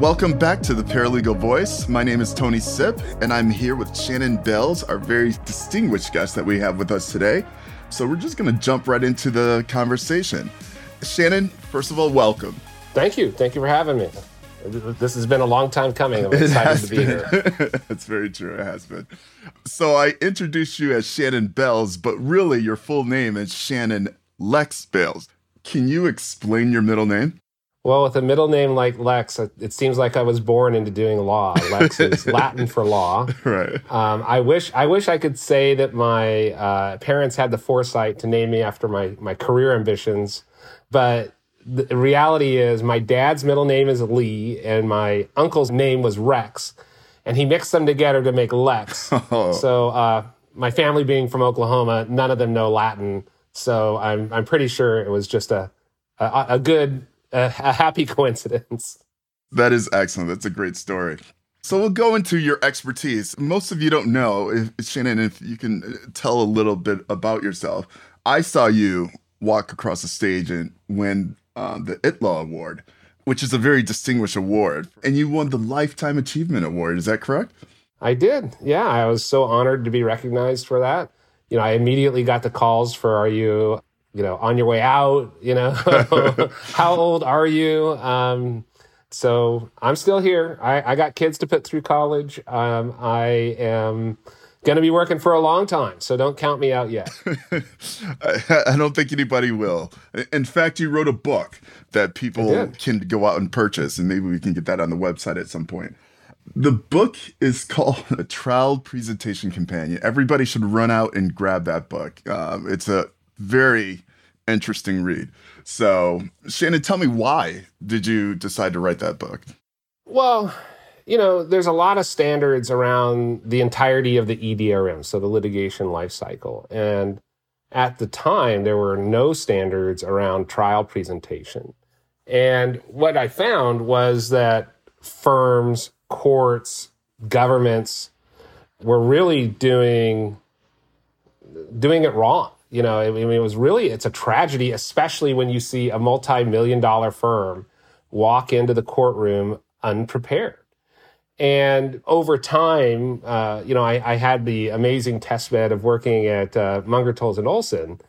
Welcome back to the Paralegal Voice. My name is Tony Sipp, and I'm here with Shannon Bales, our very distinguished guest that we have with us today. So we're just going to jump right into the conversation. Shannon, first of all, welcome. Thank you. Thank you for having me. This has been a long time coming. I'm excited to be been. here. That's very true. It has been. So I introduced you as Shannon Bales, but really your full name is Shannon Lex Bales. Can you explain your middle name? Well, with a middle name like Lex, it seems like I was born into doing law. Lex is Latin for law. Right. Um, I wish I wish I could say that my uh, parents had the foresight to name me after my my career ambitions, but the reality is my dad's middle name is Lee and my uncle's name was Rex, and he mixed them together to make Lex. Oh. So uh, my family being from Oklahoma, none of them know Latin, so I'm I'm pretty sure it was just a a, a good a, a happy coincidence. That is excellent. That's a great story. So we'll go into your expertise. Most of you don't know, if, Shannon, if you can uh, tell a little bit about yourself. I saw you walk across the stage and win uh, the ILTA Award, which is a very distinguished award, and you won the Lifetime Achievement Award. Is that correct? I did. Yeah, I was so honored to be recognized for that. You know, I immediately got the calls for "Are you you know, on your way out, you know, how old are you? Um, so I'm still here. I, I, got kids to put through college. Um, I am going to be working for a long time, so don't count me out yet. I, I, don't think anybody will. In fact, you wrote a book that people can go out and purchase, and maybe we can get that on the website at some point. The book is called A Trial Presentation Companion. Everybody should run out and grab that book. Um, it's a very interesting read. So, Shannon, tell me why did you decide to write that book? Well, you know, there's a lot of standards around the entirety of the EDRM, so the litigation life cycle. And at the time, there were no standards around trial presentation. And what I found was that firms, courts, governments were really doing doing it wrong you know, I mean, it was really, it's a tragedy, especially when you see a multi million dollar firm walk into the courtroom unprepared. And over time, uh, you know, I, I, had the amazing test bed of working at uh, Munger, Tolles and Olson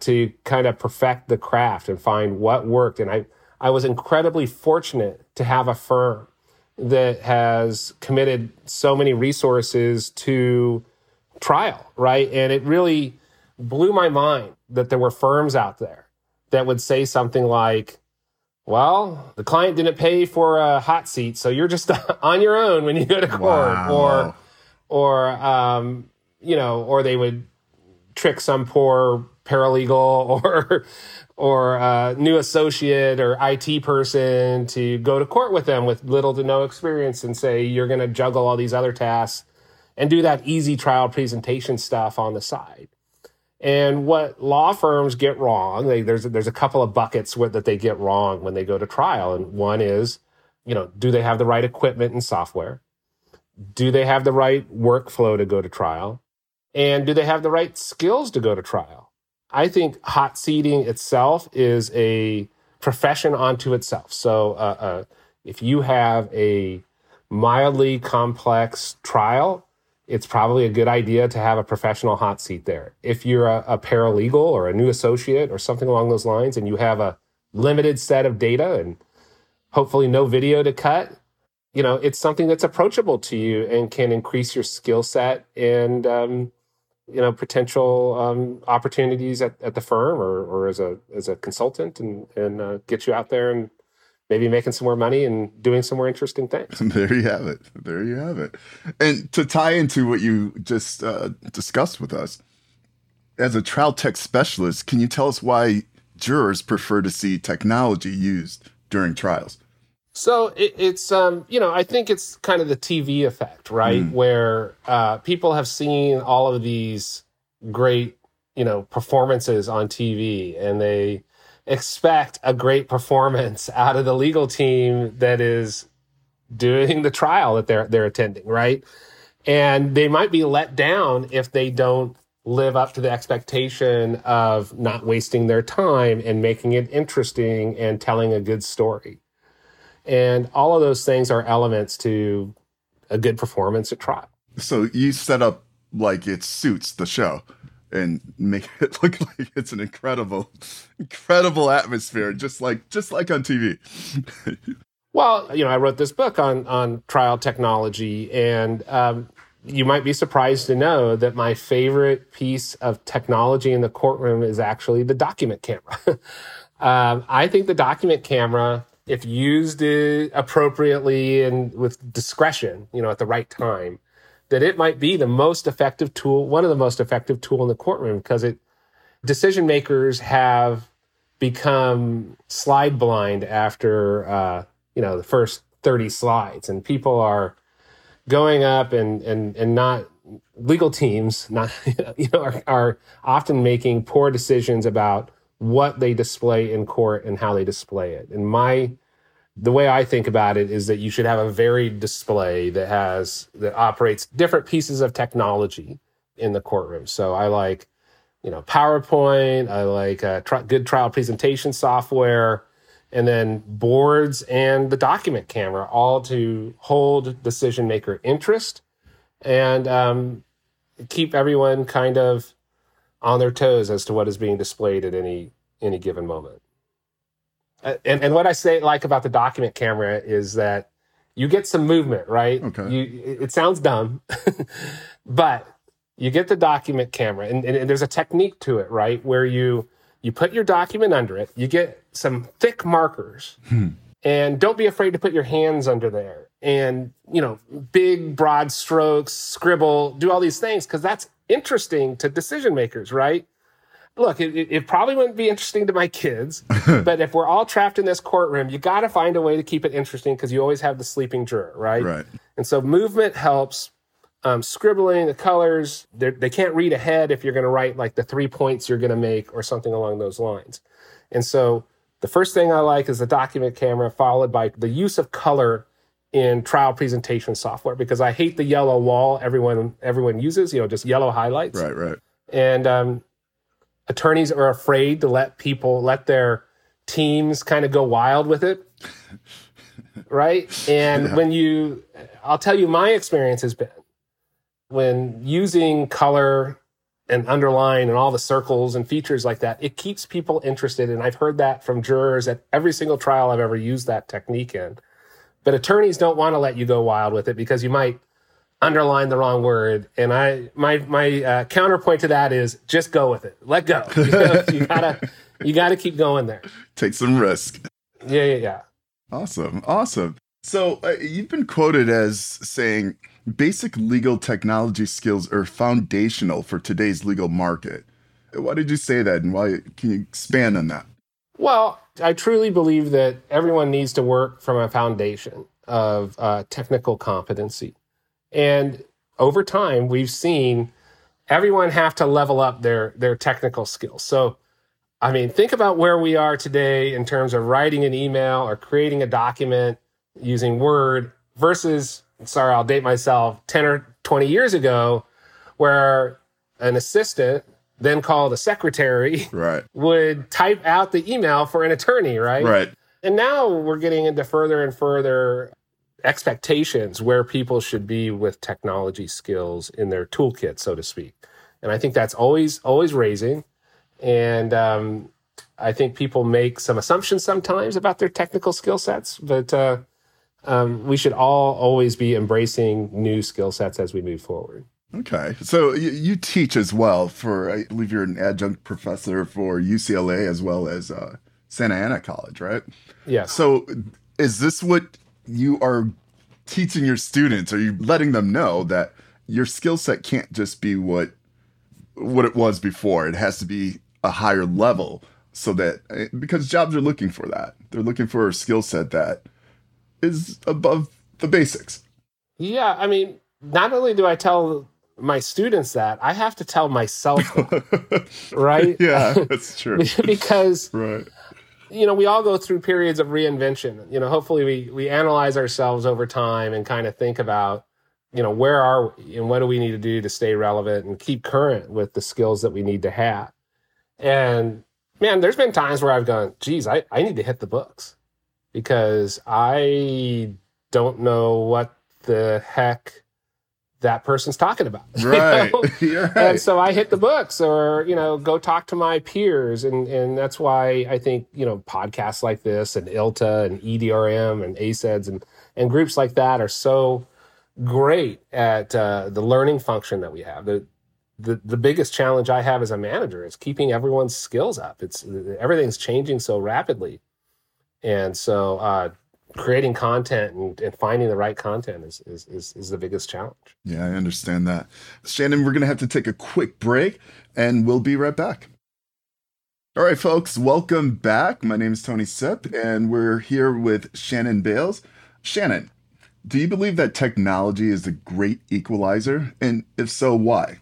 to kind of perfect the craft and find what worked. And I, I was incredibly fortunate to have a firm that has committed so many resources to trial, right? And it really, blew my mind that there were firms out there that would say something like, well, the client didn't pay for a hot seat, so you're just on your own when you go to court, wow. or, or, um, you know, or they would trick some poor paralegal or, or a new associate or IT person to go to court with them with little to no experience and say you're going to juggle all these other tasks and do that easy trial presentation stuff on the side. And what law firms get wrong, they, there's there's a couple of buckets that they get wrong when they go to trial, and one is, you know, do they have the right equipment and software? Do they have the right workflow to go to trial? And do they have the right skills to go to trial? I think hot seating itself is a profession unto itself. So uh, uh, if you have a mildly complex trial, it's probably a good idea to have a professional hot seat there. If you're a, a, paralegal or a new associate or something along those lines, and you have a limited set of data and hopefully no video to cut, you know, it's something that's approachable to you and can increase your skill set and, um, you know, potential um, opportunities at, at the firm or, or as a as a consultant and and uh, get you out there and maybe making some more money and doing some more interesting things. There you have it. There you have it. And to tie into what you just uh, discussed with us, as a trial tech specialist, can you tell us why jurors prefer to see technology used during trials? So it, it's, um, you know, I think it's kind of the TV effect, right? Mm. Where uh, people have seen all of these great, you know, performances on TV and they, expect a great performance out of the legal team that is doing the trial that they're they're attending, right? And they might be let down if they don't live up to the expectation of not wasting their time and making it interesting and telling a good story. And all of those things are elements to a good performance at trial. So you set up like it suits the show and make it look like it's an incredible, incredible atmosphere, just like just like on TV. well, you know, I wrote this book on on trial technology, and um, you might be surprised to know that my favorite piece of technology in the courtroom is actually the document camera. um, I think the document camera, if used appropriately and with discretion, you know, at the right time, that it might be the most effective tool, one of the most effective tool in the courtroom because it decision makers have become slide blind after uh, you know the first 30 slides. And people are going up and and and not legal teams not you know are, are often making poor decisions about what they display in court and how they display it. And my the way I think about it is that you should have a varied display that has that operates different pieces of technology in the courtroom. So I like, you know, PowerPoint. I like uh, good trial presentation software, and then boards and the document camera, all to hold decision maker interest and um, keep everyone kind of on their toes as to what is being displayed at any any given moment. And, and what I say like about the document camera is that you get some movement, right? Okay. You, it sounds dumb, but you get the document camera, and, and, there's a technique to it, right? Where you you put your document under it, you get some thick markers, hmm. and don't be afraid to put your hands under there, and you know, big broad strokes, scribble, do all these things because that's interesting to decision makers, right? Look, it, it, probably wouldn't be interesting to my kids, but if we're all trapped in this courtroom, you got to find a way to keep it interesting because you always have the sleeping juror, right? Right. And so movement helps. Um, scribbling the colors, they can't read ahead if you're going to write like the three points you're going to make or something along those lines. And so the first thing I like is the document camera, followed by the use of color in trial presentation software because I hate the yellow wall everyone everyone uses. You know, just yellow highlights. Right, right. And um, attorneys are afraid to let people let their teams kind of go wild with it right? And yeah. when you i'll tell you my experience has been when using color and underline and all the circles and features like that it keeps people interested. And i've heard that from jurors at every single trial i've ever used that technique in. But attorneys don't want to let you go wild with it because you might underline the wrong word. And I my my uh, counterpoint to that is just go with it. Let go. You, know, you gotta you gotta keep going there. Take some risk. Yeah, yeah, yeah. Awesome, awesome. So uh, you've been quoted as saying basic legal technology skills are foundational for today's legal market. Why did you say that, and why can you expand on that? Well, I truly believe that everyone needs to work from a foundation of uh, technical competency. And over time, we've seen everyone have to level up their their technical skills. So, I mean, think about where we are today in terms of writing an email or creating a document using Word versus, sorry, I'll date myself, 10 or 20 years ago, where an assistant, then called a secretary, right. would type out the email for an attorney, right? Right. And now we're getting into further and further expectations where people should be with technology skills in their toolkit, so to speak. And I think that's always always raising. And um, I think people make some assumptions sometimes about their technical skill sets, but uh, um, we should all always be embracing new skill sets as we move forward. Okay. So you, you, teach as well for, I believe you're an adjunct professor for UCLA as well as uh, Santa Ana College, right? Yeah. So is this what you are teaching your students are you letting them know that your skill set can't just be what what it was before. It has to be a higher level so that eh, because jobs are looking for that. They're looking for a skill set that is above the basics. Yeah i mean not only do i tell my students that i have to tell myself that, right? Yeah that's true. Because right you know, we all go through periods of reinvention. You know, hopefully we we analyze ourselves over time and kind of think about, you know, where are we and what do we need to do to stay relevant and keep current with the skills that we need to have. And man, there's been times where I've gone, geez, I, I need to hit the books because I don't know what the heck that person's talking about. Right. You know? right. And so I hit the books or, you know, go talk to my peers. And, and that's why I think, you know, podcasts like this and ILTA and EDRM and ACEDS and, and groups like that are so great at uh, the learning function that we have. The, the, the biggest challenge I have as a manager is keeping everyone's skills up. It's everything's changing so rapidly. And so, uh, creating content and, and, finding the right content is, is, is, is, the biggest challenge. Yeah, I understand that. Shannon, we're going to have to take a quick break and we'll be right back. All right, folks, welcome back. My name is Tony Sipp, and we're here with Shannon Bales. Shannon, do you believe that technology is a great equalizer? And if so, why?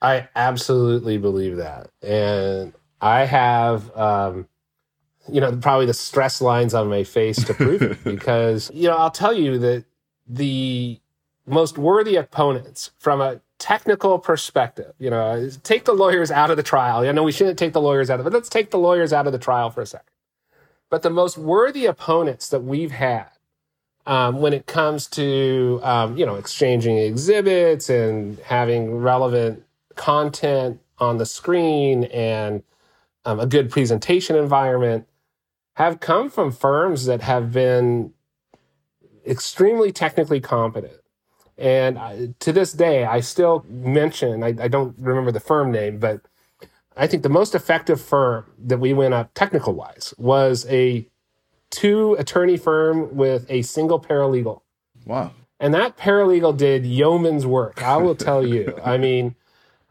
I absolutely believe that. And I have um, you know, probably the stress lines on my face to prove it. because, you know, I'll tell you that the most worthy opponents from a technical perspective, you know, take the lawyers out of the trial. I know we shouldn't take the lawyers out of it, but let's take the lawyers out of the trial for a second. But the most worthy opponents that we've had um, when it comes to, um, you know, exchanging exhibits and having relevant content on the screen and um, a good presentation environment have come from firms that have been extremely technically competent. And I, to this day, I still mention, I, I, don't remember the firm name, but I think the most effective firm that we went up technical wise was a two attorney firm with a single paralegal. Wow. And that paralegal did yeoman's work. I will tell you. I mean,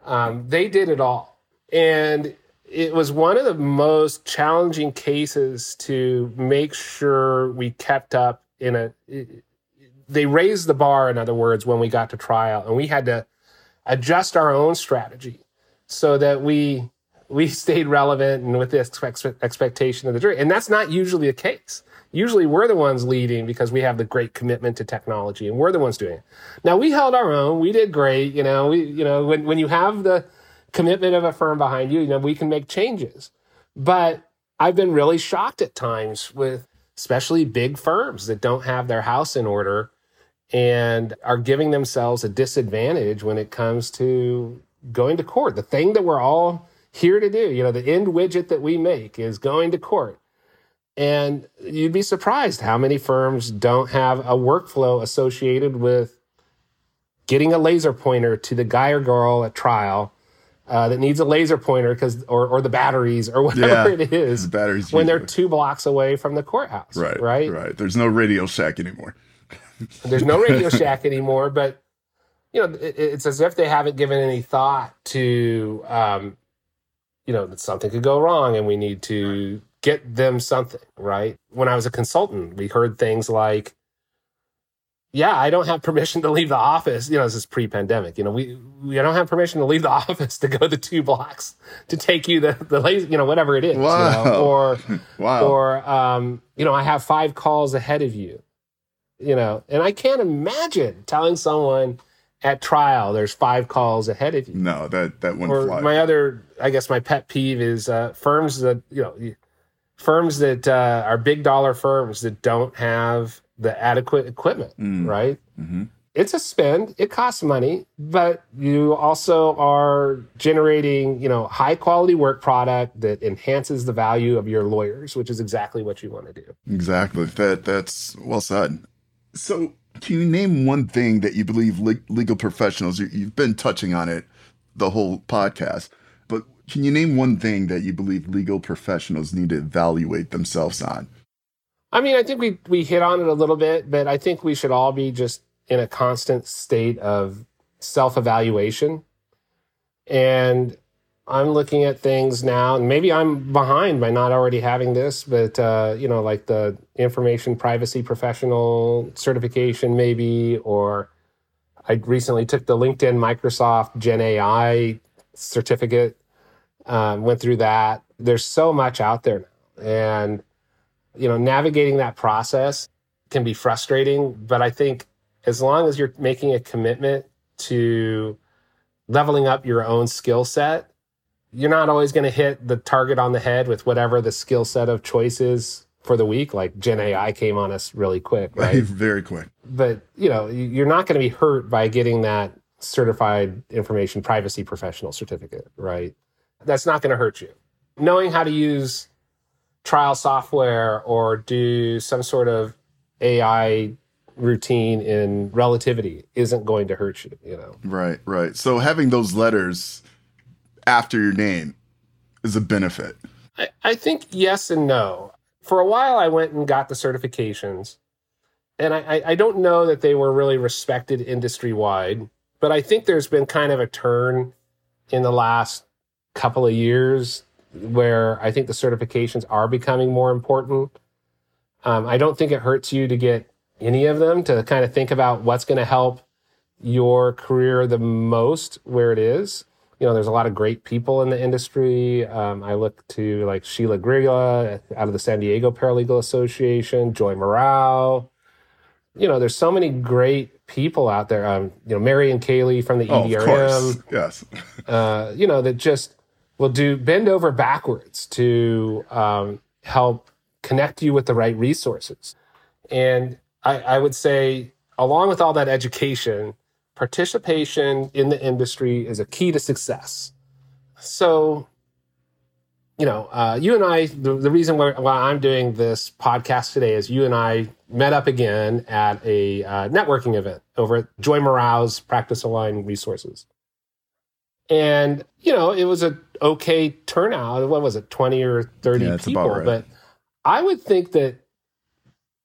um, they did it all. And it was one of the most challenging cases to make sure we kept up in a they raised the bar in other words when we got to trial and we had to adjust our own strategy so that we we stayed relevant and with the expectation of the jury. And that's not usually the case. Usually we're the ones leading because we have the great commitment to technology and we're the ones doing it. Now we held our own. We did great you know we you know when when you have the commitment of a firm behind you, you know, we can make changes. But I've been really shocked at times with especially big firms that don't have their house in order and are giving themselves a disadvantage when it comes to going to court. The thing that we're all here to do, you know, the end widget that we make is going to court. And you'd be surprised how many firms don't have a workflow associated with getting a laser pointer to the guy or girl at trial uh, that needs a laser pointer because or, or the batteries or whatever yeah, it is the batteries when they're two blocks away from the courthouse right right? right. There's no radio shack anymore. There's no radio shack anymore but you know it, it's as if they haven't given any thought to um, you know that something could go wrong and we need to get them something right? When i was a consultant we heard things like yeah, I don't have permission to leave the office. You know, this is pre-pandemic. You know, we, we I don't have permission to leave the office to go the two blocks to take you the the lazy, you know, whatever it is. Wow. You know? Or wow. or um, you know, I have five calls ahead of you. You know, and I can't imagine telling someone at trial there's five calls ahead of you. No, that that wouldn't or fly. My other, I guess, my pet peeve is uh, firms that you know, firms that uh, are big dollar firms that don't have the adequate equipment, mm. right? Mm-hmm. It's a spend. It costs money, but you also are generating, you know, high quality work product that enhances the value of your lawyers, which is exactly what you want to do. Exactly. That that's well said. So, can you name one thing that you believe le- legal professionals? You, you've been touching on it the whole podcast, but can you name one thing that you believe legal professionals need to evaluate themselves on? I mean, I think we we hit on it a little bit, but I think we should all be just in a constant state of self-evaluation. And I'm looking at things now, and maybe I'm behind by not already having this, but uh, you know, like the information privacy professional certification, maybe, or I recently took the LinkedIn Microsoft Gen AI certificate, um, went through that. There's so much out there now, and you know, navigating that process can be frustrating, but I think as long as you're making a commitment to leveling up your own skill set, you're not always going to hit the target on the head with whatever the skill set of choice is for the week. Like Gen AI came on us really quick, right? Very quick. But you know, you're not going to be hurt by getting that certified information privacy professional certificate, right? That's not going to hurt you. Knowing how to use trial software or do some sort of AI routine in relativity isn't going to hurt you, you know. Right, right. So having those letters after your name is a benefit. I, I think yes and no. For a while, I went and got the certifications, and I, I don't know that they were really respected industry wide, but I think there's been kind of a turn in the last couple of years where I think the certifications are becoming more important. Um, I don't think it hurts you to get any of them to kind of think about what's going to help your career the most where it is. You know, there's a lot of great people in the industry. Um, I look to like Sheila Grigla out of the San Diego Paralegal Association, Joy Murao. You know, there's so many great people out there. Um, you know, Mary and Kaylee from the EDRM. Oh, yes. uh, you know, that just will do bend over backwards to um, help connect you with the right resources. And I, I would say, along with all that education, participation in the industry is a key to success. So, you know, uh, you and I, the, the reason why, why, I'm doing this podcast today is you and I met up again at a uh, networking event over at Joy Murao's Practice Aligned Resources. And, you know, it was a okay turnout. What was it, 20 or 30 yeah, people? Right. But I would think that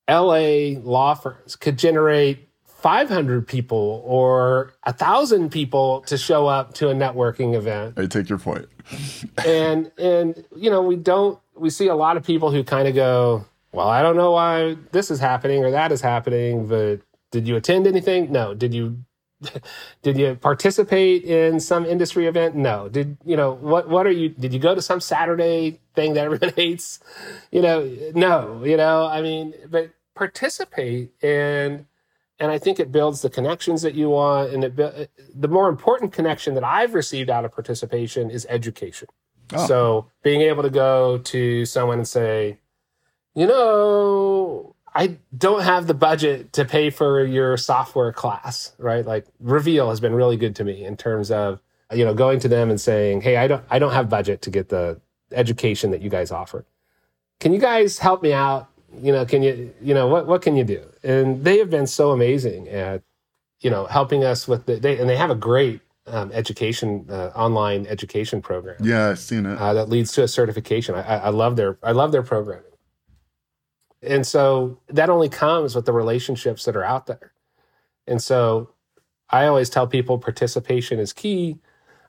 LA law firms could generate 500 people or a thousand people to show up to a networking event. I take your point. and and you know we don't we see a lot of people who kind of go, well, I don't know why this is happening or that is happening, but did you attend anything? No. Did you did you participate in some industry event? No. Did you know what? What are you? Did you go to some Saturday thing that everyone hates? You know, no. You know, I mean, but participate and and I think it builds the connections that you want. And it the more important connection that I've received out of participation is education. Oh. So being able to go to someone and say, you know, I don't have the budget to pay for your software class, right? Like Reveal has been really good to me in terms of, you know, going to them and saying, Hey, I don't, I don't have budget to get the education that you guys offer. Can you guys help me out? You know, can you, you know, what, what can you do? And they have been so amazing at, you know, helping us with the, they, and they have a great um, education, uh, online education program. Yeah, I've seen it. Uh, that leads to a certification. I, I, I love their, I love their programming. And so that only comes with the relationships that are out there. And so I always tell people participation is key.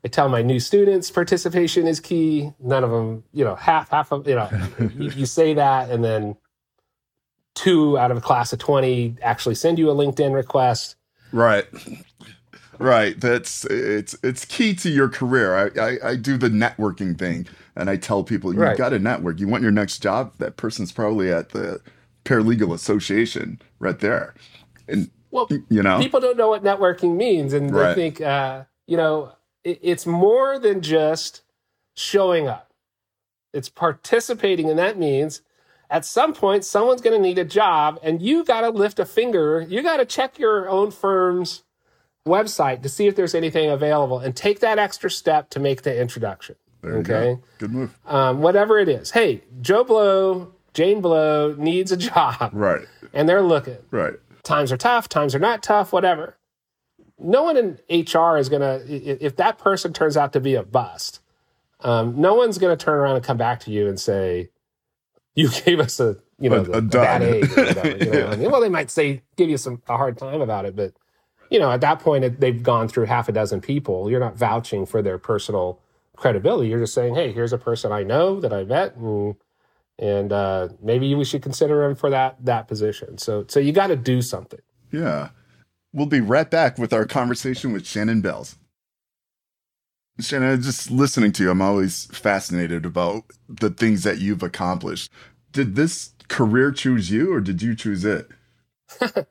I tell my new students participation is key. None of them, you know, half, half of, you know, you, you, say that and then two out of a class of 20 actually send you a LinkedIn request. Right. Right. That's it's it's key to your career. I, I, I do the networking thing and I tell people you've right. got to network. You want your next job? That person's probably at the paralegal association right there. And well, you know, people don't know what networking means, and right. they think, uh, you know, it, it's more than just showing up. It's participating, and that means at some point someone's going to need a job, and you got to lift a finger. You got to check your own firm's website to see if there's anything available, and take that extra step to make the introduction. There okay, go. good move. Um, whatever it is. Hey, Joe Blow, Jane Blow needs a job, right? And they're looking, right? Times are tough. Times are not tough. Whatever. No one in HR is gonna. If that person turns out to be a bust, um, no one's gonna turn around and come back to you and say, "You gave us a you know a, a, a bad egg." Or whatever, you know? yeah. Well, they might say give you some a hard time about it, but you know, at that point, they've gone through half a dozen people. You're not vouching for their personal credibility. You're just saying, hey, here's a person I know that I met, and and uh, maybe we should consider him for that that position. So so you got to do something. Yeah, we'll be right back with our conversation with Shannon Bales. Shannon, just listening to you, I'm always fascinated about the things that you've accomplished. Did this career choose you, or did you choose it?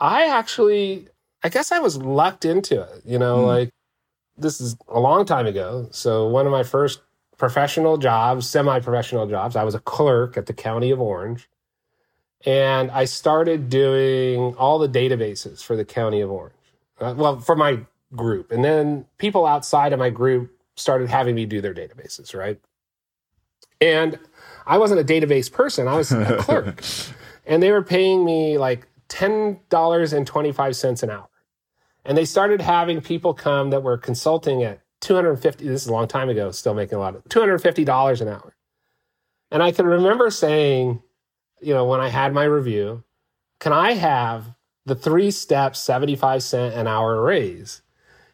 I actually, I guess I was lucked into it. You know, mm. like this is a long time ago. So one of my first professional jobs, semi professional jobs. I was a clerk at the County of Orange. And I started doing all the databases for the County of Orange. Uh, well, for my group. And then people outside of my group started having me do their databases, right? And I wasn't a database person, I was a clerk. and they were paying me like $10.25 an hour. And they started having people come that were consulting at 250 this is a long time ago, still making a lot of $250 an hour. And I can remember saying, you know, when I had my review, can I have the three step 75 cent an hour raise?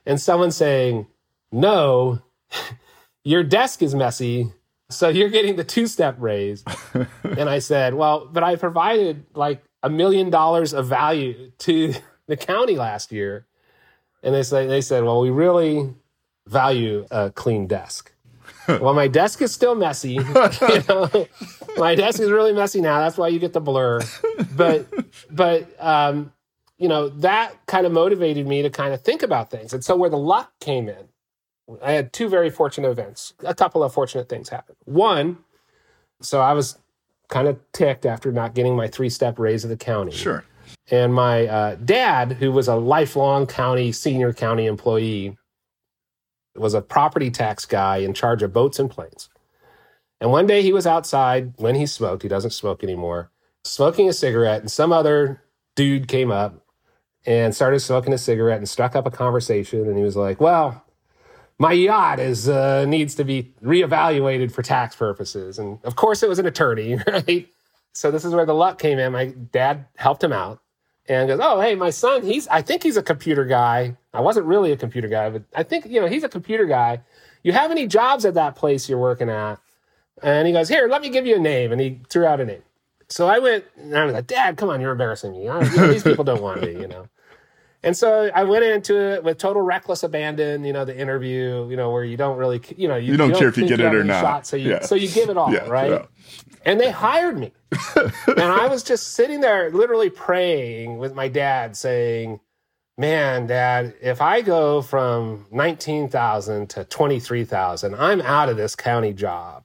And someone saying, no, your desk is messy. So you're getting the two step raise. and I said, well, but I provided like a million dollars of value to the county last year. And they say, they said, well, we really value a clean desk. well, my desk is still messy. you know, my desk is really messy now. That's why you get the blur. But, but, um, you know, that kind of motivated me to kind of think about things. And so where the luck came in, I had two very fortunate events. A couple of fortunate things happened. One, so I was kind of ticked after not getting my three step raise of the county. Sure. And my uh, dad, who was a lifelong county, senior county employee, was a property tax guy in charge of boats and planes. And one day he was outside when he smoked, he doesn't smoke anymore, smoking a cigarette, and some other dude came up and started smoking a cigarette and struck up a conversation. And he was like, Well, my yacht is uh, needs to be reevaluated for tax purposes. And of course, it was an attorney, right? So this is where the luck came in. My dad helped him out and goes, "Oh, hey, my son, he's I think he's a computer guy. I wasn't really a computer guy, but I think you know he's a computer guy. You have any jobs at that place you're working at?" And he goes, "Here, let me give you a name." And he threw out a name. So I went, and I was like, "Dad, come on, you're embarrassing me. You know, these people don't want me, you know." And so I went into it with total reckless abandon, you know, the interview, you know, where you don't really, you know, you, you don't, you don't care if you get it or not. Shot, so you, yeah. so you give it all, yeah, right? And they hired me. and I was just sitting there literally praying with my dad saying, man, dad, if I go from 19,000 to 23,000, I'm out of this county job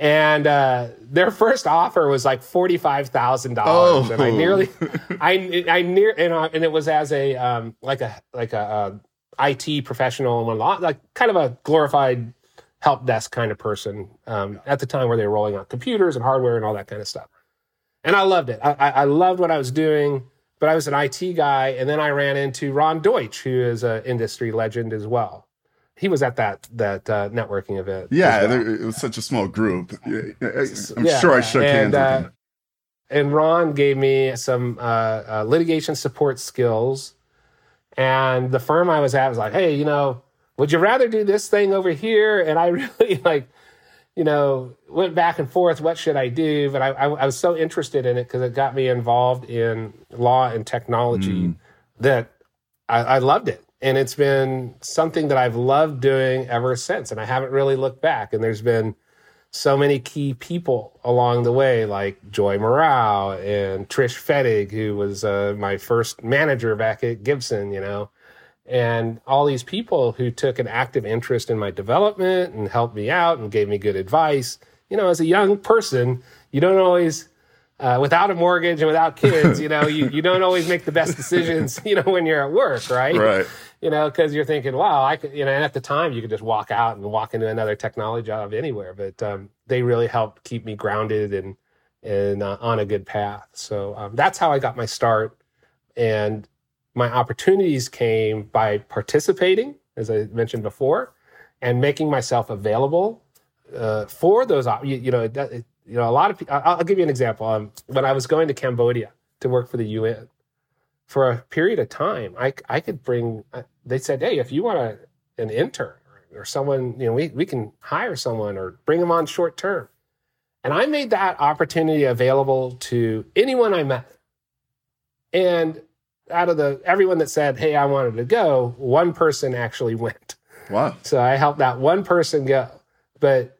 and uh, their first offer was like forty five thousand dollars, oh. and I nearly, I I near and, uh, and it was as a um, like a like a, a IT professional and one like kind of a glorified help desk kind of person um, at the time where they were rolling out computers and hardware and all that kind of stuff, and I loved it. I, I loved what I was doing, but I was an IT guy, and then I ran into Ron Deutsch, who is an industry legend as well he was at that that uh, networking event. Yeah, well. it was such a small group. I'm yeah, sure I shook and, hands uh, with him. And Ron gave me some uh, uh, litigation support skills, and the firm I was at was like, "Hey, you know, would you rather do this thing over here?" And I really like, you know, went back and forth. What should I do? But I, I, I was so interested in it because it got me involved in law and technology mm. that I, I loved it and it's been something that I've loved doing ever since. And I haven't really looked back. And there's been so many key people along the way, like Joy Murao and Trish Fettig, who was uh, my first manager back at Gibson, you know, and all these people who took an active interest in my development and helped me out and gave me good advice. You know, as a young person, you don't always uh, without a mortgage and without kids, you know, you, you don't always make the best decisions, you know, when you're at work, right? Right you know, because you're thinking, wow, I could, you know, and at the time you could just walk out and walk into another technology job anywhere. But um, they really helped keep me grounded and and uh, on a good path. So um, that's how I got my start, and my opportunities came by participating, as I mentioned before, and making myself available uh, for those. You, you know, you know, a lot of people. I'll, give you an example. Um, when I was going to Cambodia to work for the UN, for a period of time, I, I could bring, they said, hey, if you want a, an intern or, or someone, you know, we, we can hire someone or bring them on short term. And I made that opportunity available to anyone I met. And out of the everyone that said, "Hey, I wanted to go," one person actually went. Wow! So I helped that one person go, but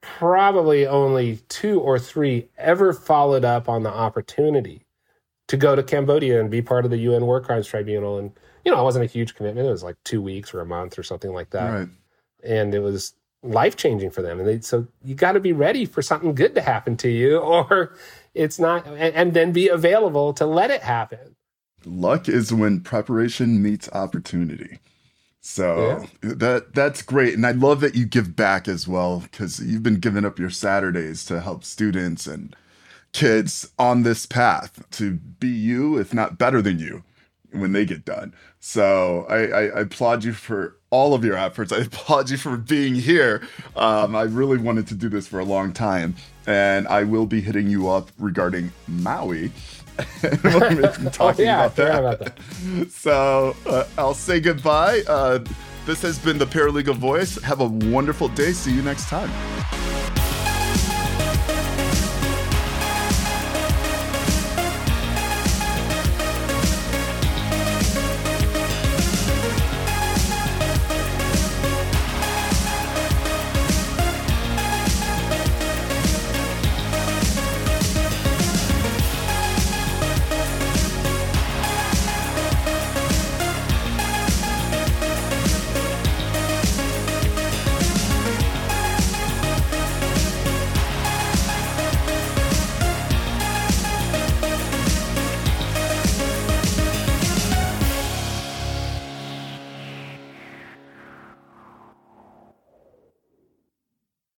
probably only two or three ever followed up on the opportunity to go to Cambodia and be part of the UN War Crimes Tribunal. And, you know, it wasn't a huge commitment. It was like two weeks or a month or something like that. Right. And it was life changing for them. And they, so you got to be ready for something good to happen to you, or it's not, and, and then be available to let it happen. Luck is when preparation meets opportunity. So yeah. that that's great, and I love that you give back as well because you've been giving up your Saturdays to help students and kids on this path to be you, if not better than you, when they get done. So I, I, I applaud you for all of your efforts. I applaud you for being here. Um, I really wanted to do this for a long time, and I will be hitting you up regarding Maui. talking oh, yeah, about, that. about that. So uh, I'll say goodbye. Uh, this has been the Paralegal Voice. Have a wonderful day. See you next time.